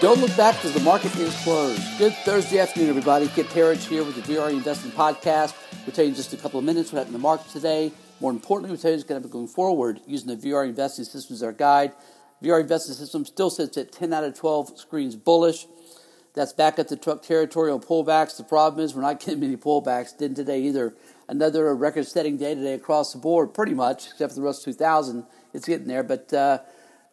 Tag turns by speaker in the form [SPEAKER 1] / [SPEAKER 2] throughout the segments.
[SPEAKER 1] Don't look back because the market is closed. Good Thursday afternoon, everybody. Kip Herriage here with the VRA Investing Podcast. We'll tell you in just a couple of minutes what happened in the market today. More importantly, we'll tell you what's going to going forward using the VRA Investing System as our guide. VRA Investing System still sits at 10 out of 12 screens bullish. That's back at the truck territory on pullbacks. The problem is we're not getting many pullbacks. Didn't today either. Another record-setting day today across the board, pretty much, except for the Russell 2000. It's getting there. But uh,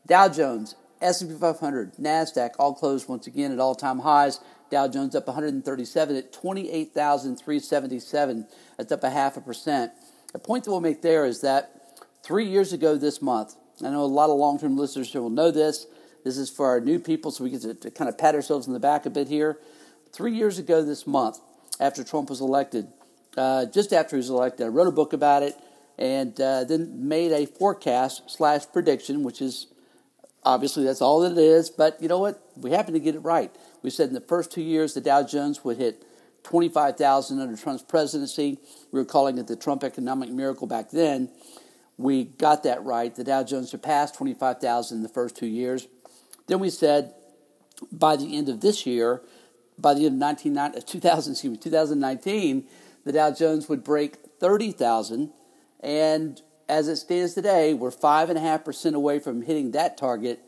[SPEAKER 1] Dow Jones, S&P 500, Nasdaq, all closed once again at all-time highs. Dow Jones up 137 at 28,377. That's up a half a percent. The point that we'll make there is that three years ago this month, I know a lot of long-term listeners here will know this. This is for our new people, so we get to, to kind of pat ourselves in the back a bit here. Three years ago this month, after Trump was elected, uh, just after he was elected, I wrote a book about it and uh, then made a forecast slash prediction, which is Obviously, that's all that it is, but you know what? We happen to get it right. We said in the first two years the Dow Jones would hit 25,000 under Trump's presidency. We were calling it the Trump economic miracle back then. We got that right. The Dow Jones surpassed 25,000 in the first two years. Then we said by the end of this year, by the end of 19, uh, 2000, excuse me, 2019, the Dow Jones would break 30,000 and as it stands today, we're 5.5% away from hitting that target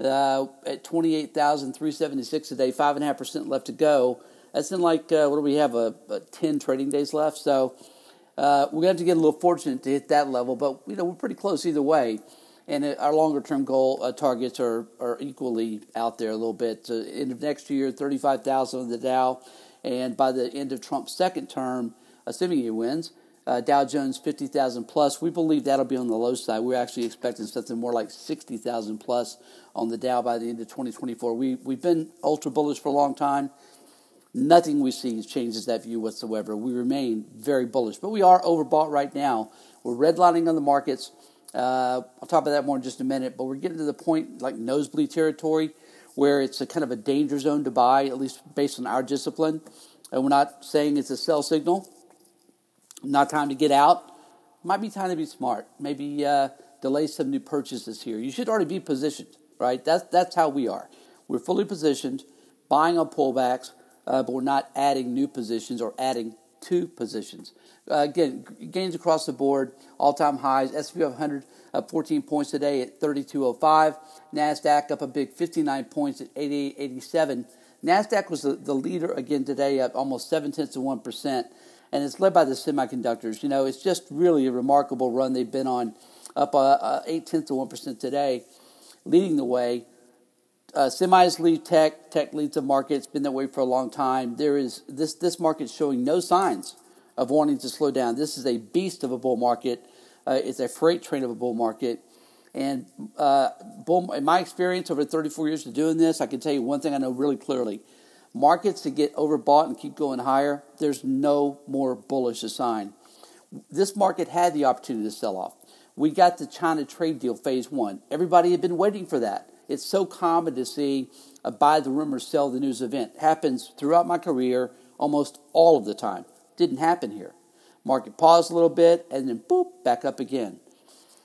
[SPEAKER 1] uh, at 28,376 a day, 5.5% left to go. That's in like, uh, what do we have, a, a 10 trading days left? So uh, we're going to have to get a little fortunate to hit that level, but you know we're pretty close either way. And our longer term goal uh, targets are, are equally out there a little bit. Uh, end of next year, 35,000 on the Dow. And by the end of Trump's second term, assuming he wins, uh, Dow Jones 50,000 plus. We believe that'll be on the low side. We're actually expecting something more like 60,000 plus on the Dow by the end of 2024. We, we've been ultra bullish for a long time. Nothing we see changes that view whatsoever. We remain very bullish, but we are overbought right now. We're redlining on the markets. Uh, I'll talk about that more in just a minute, but we're getting to the point like nosebleed territory where it's a kind of a danger zone to buy, at least based on our discipline. And we're not saying it's a sell signal not time to get out. Might be time to be smart. Maybe uh, delay some new purchases here. You should already be positioned, right? That's that's how we are. We're fully positioned, buying on pullbacks, uh, but we're not adding new positions or adding two positions. Uh, again, gains across the board, all-time highs. S&P 500 up 14 points today at 3205. Nasdaq up a big 59 points at 8887. Nasdaq was the, the leader again today, up almost seven tenths of one percent and it's led by the semiconductors. You know, it's just really a remarkable run they've been on, up uh, uh, eight tenths of one percent today, leading the way. Uh, semis lead tech, tech leads the market. It's been that way for a long time. There is this this market's showing no signs of wanting to slow down. This is a beast of a bull market. Uh, it's a freight train of a bull market. And uh, bull, in my experience over 34 years of doing this, I can tell you one thing I know really clearly markets to get overbought and keep going higher, there's no more bullish sign. This market had the opportunity to sell off. We got the China trade deal phase one. Everybody had been waiting for that. It's so common to see a buy the rumor, sell the news event. Happens throughout my career almost all of the time. Didn't happen here. Market paused a little bit and then boop, back up again.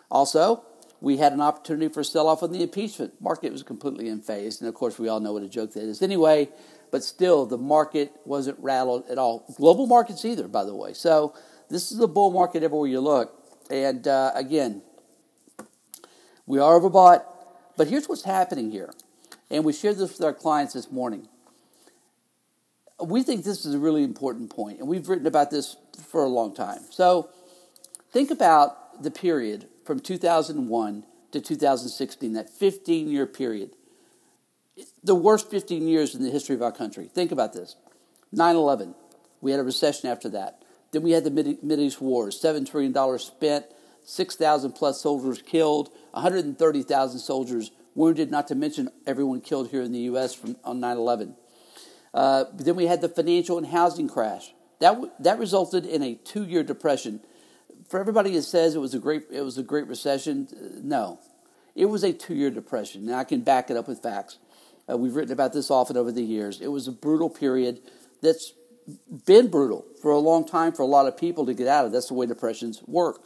[SPEAKER 1] Also, we had an opportunity for sell off on the impeachment. Market was completely in phase. and of course, we all know what a joke that is. Anyway, but still the market wasn't rattled at all. Global markets either, by the way. So this is a bull market everywhere you look. And uh, again, we are overbought. But here's what's happening here. And we shared this with our clients this morning. We think this is a really important point, and we've written about this for a long time. So think about the period from 2001 to 2016, that 15 year period the worst 15 years in the history of our country. Think about this 9 11, we had a recession after that. Then we had the Mid East wars, $7 trillion spent, 6,000 plus soldiers killed, 130,000 soldiers wounded, not to mention everyone killed here in the U.S. From, on 9 11. Uh, then we had the financial and housing crash. That, that resulted in a two year depression. For everybody that says it was a great, it was a great recession, no. It was a two year depression. Now I can back it up with facts. Uh, we've written about this often over the years. It was a brutal period that's been brutal for a long time for a lot of people to get out of. That's the way depressions work.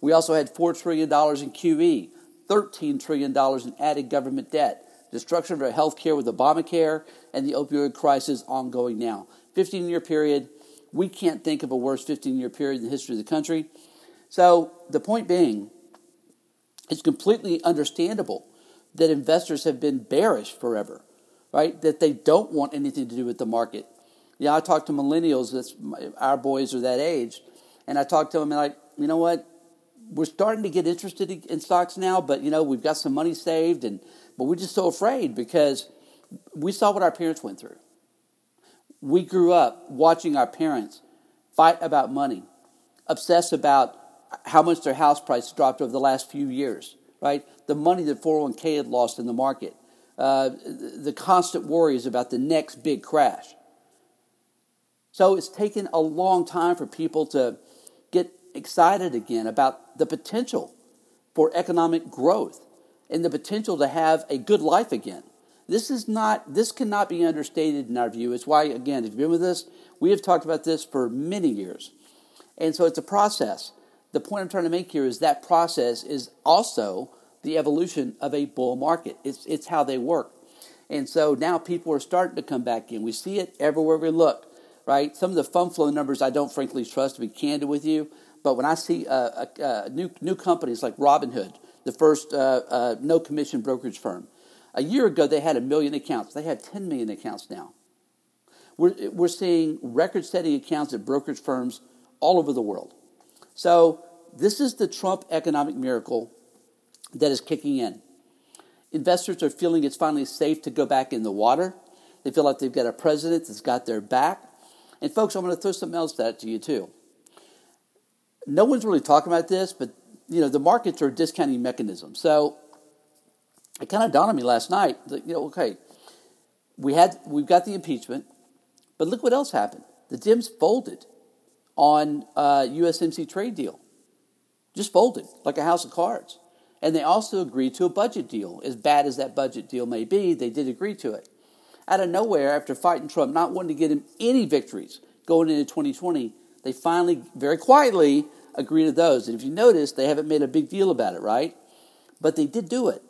[SPEAKER 1] We also had $4 trillion in QE, $13 trillion in added government debt. destruction of our health care with Obamacare, and the opioid crisis ongoing now. 15 year period. We can't think of a worse 15 year period in the history of the country. So, the point being, it's completely understandable that investors have been bearish forever, right? That they don't want anything to do with the market. Yeah, I talk to millennials, that's our boys are that age, and I talk to them and like, you know what? We're starting to get interested in stocks now, but you know, we've got some money saved and but we're just so afraid because we saw what our parents went through. We grew up watching our parents fight about money, obsess about how much their house price dropped over the last few years, right? The money that 401k had lost in the market, uh, the constant worries about the next big crash. So it's taken a long time for people to get excited again about the potential for economic growth and the potential to have a good life again. This is not this cannot be understated in our view. It's why again, if you've been with us, we have talked about this for many years. And so it's a process the point I'm trying to make here is that process is also the evolution of a bull market. It's, it's how they work. And so now people are starting to come back in. We see it everywhere we look, right? Some of the fund flow numbers I don't frankly trust to be candid with you. But when I see uh, uh, new, new companies like Robinhood, the first uh, uh, no commission brokerage firm, a year ago they had a million accounts. They have 10 million accounts now. We're, we're seeing record setting accounts at brokerage firms all over the world. So this is the Trump economic miracle that is kicking in. Investors are feeling it's finally safe to go back in the water. They feel like they've got a president that's got their back. And folks, I'm going to throw something else at to you too. No one's really talking about this, but you know the markets are a discounting mechanism. So it kind of dawned on me last night. That, you know, okay, we had we've got the impeachment, but look what else happened. The Dems folded on uh, USMCA trade deal just folded like a house of cards. And they also agreed to a budget deal. As bad as that budget deal may be, they did agree to it. Out of nowhere, after fighting Trump, not wanting to get him any victories going into 2020, they finally, very quietly, agreed to those. And if you notice, they haven't made a big deal about it, right? But they did do it.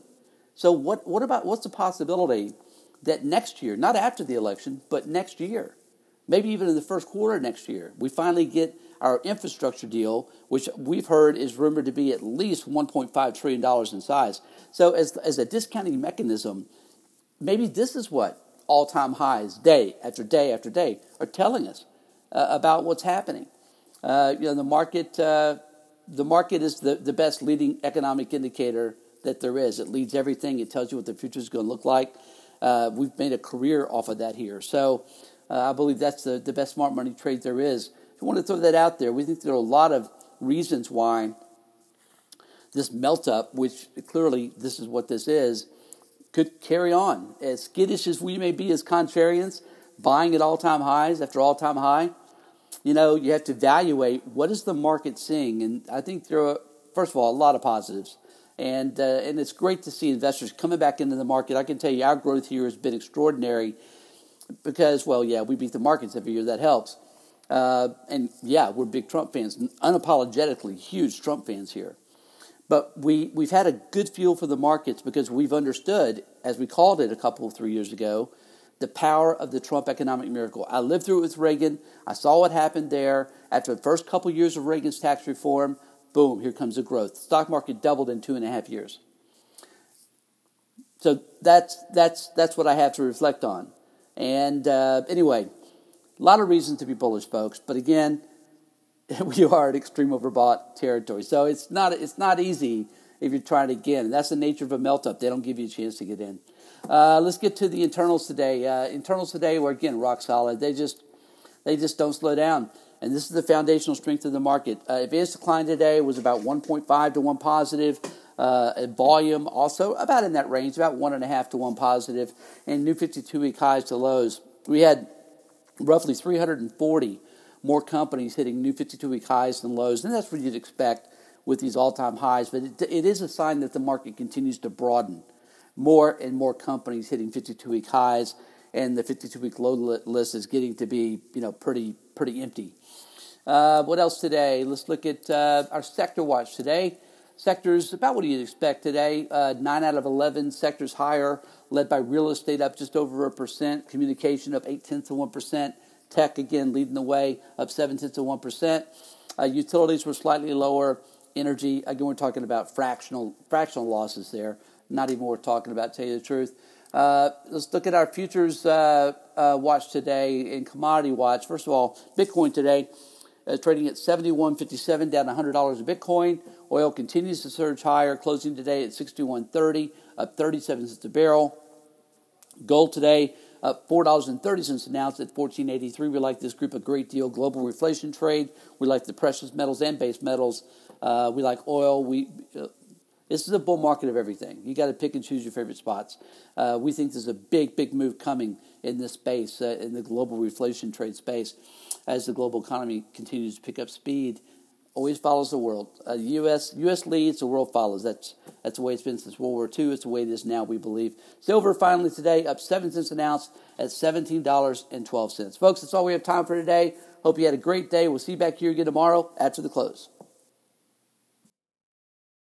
[SPEAKER 1] So what, what about what's the possibility that next year, not after the election, but next year, maybe even in the first quarter next year, we finally get our infrastructure deal, which we've heard is rumored to be at least $1.5 trillion in size. So, as, as a discounting mechanism, maybe this is what all time highs, day after day after day, are telling us uh, about what's happening. Uh, you know, the market, uh, the market is the, the best leading economic indicator that there is. It leads everything, it tells you what the future is going to look like. Uh, we've made a career off of that here. So, uh, I believe that's the, the best smart money trade there is. I want to throw that out there. We think there are a lot of reasons why this melt up, which clearly this is what this is, could carry on. As skittish as we may be as contrarians, buying at all time highs after all time high, you know, you have to evaluate what is the market seeing. And I think there are, first of all, a lot of positives. And, uh, and it's great to see investors coming back into the market. I can tell you our growth here has been extraordinary because, well, yeah, we beat the markets every year. That helps. Uh, and yeah, we're big Trump fans, unapologetically huge Trump fans here. But we, we've had a good feel for the markets because we've understood, as we called it a couple of three years ago, the power of the Trump economic miracle. I lived through it with Reagan. I saw what happened there. After the first couple years of Reagan's tax reform, boom, here comes the growth. The stock market doubled in two and a half years. So that's, that's, that's what I have to reflect on. And uh, anyway, a lot of reasons to be bullish, folks. But again, we are at extreme overbought territory. So it's not it's not easy if you're trying to get in. That's the nature of a melt up. They don't give you a chance to get in. Uh, let's get to the internals today. Uh, internals today were again rock solid. They just they just don't slow down. And this is the foundational strength of the market. Uh, advanced decline today was about 1.5 to 1 positive. Uh, volume also about in that range, about 1.5 to 1 positive. And new 52 week highs to lows. We had roughly 340 more companies hitting new 52 week highs than lows. And that's what you'd expect with these all time highs. But it, it is a sign that the market continues to broaden. More and more companies hitting 52 week highs, and the 52 week low list is getting to be you know pretty pretty empty. Uh, what else today? Let's look at uh, our sector watch today. Sectors about what do you expect today? Uh, nine out of 11 sectors higher, led by real estate up just over a percent, communication up eight tenths of one percent, tech again leading the way up seven tenths of one percent. Uh, utilities were slightly lower. Energy again, we're talking about fractional fractional losses there. Not even worth talking about. To tell you the truth. Uh, let's look at our futures uh, uh, watch today in commodity watch. First of all, Bitcoin today uh, trading at 71.57, down $100 a Bitcoin. Oil continues to surge higher, closing today at 61.30, up 37 cents a barrel. Gold today up $4.30 an at 14.83. We like this group a great deal. Global reflation trade. We like the precious metals and base metals. Uh, we like oil. We uh, this is a bull market of everything. You got to pick and choose your favorite spots. Uh, we think there's a big, big move coming in this space, uh, in the global reflation trade space, as the global economy continues to pick up speed. Always follows the world. Uh, U.S. U.S. leads, the world follows. That's that's the way it's been since World War II. It's the way it is now. We believe. Silver finally today up seven cents an ounce at seventeen dollars and twelve cents. Folks, that's all we have time for today. Hope you had a great day. We'll see you back here again tomorrow after the close.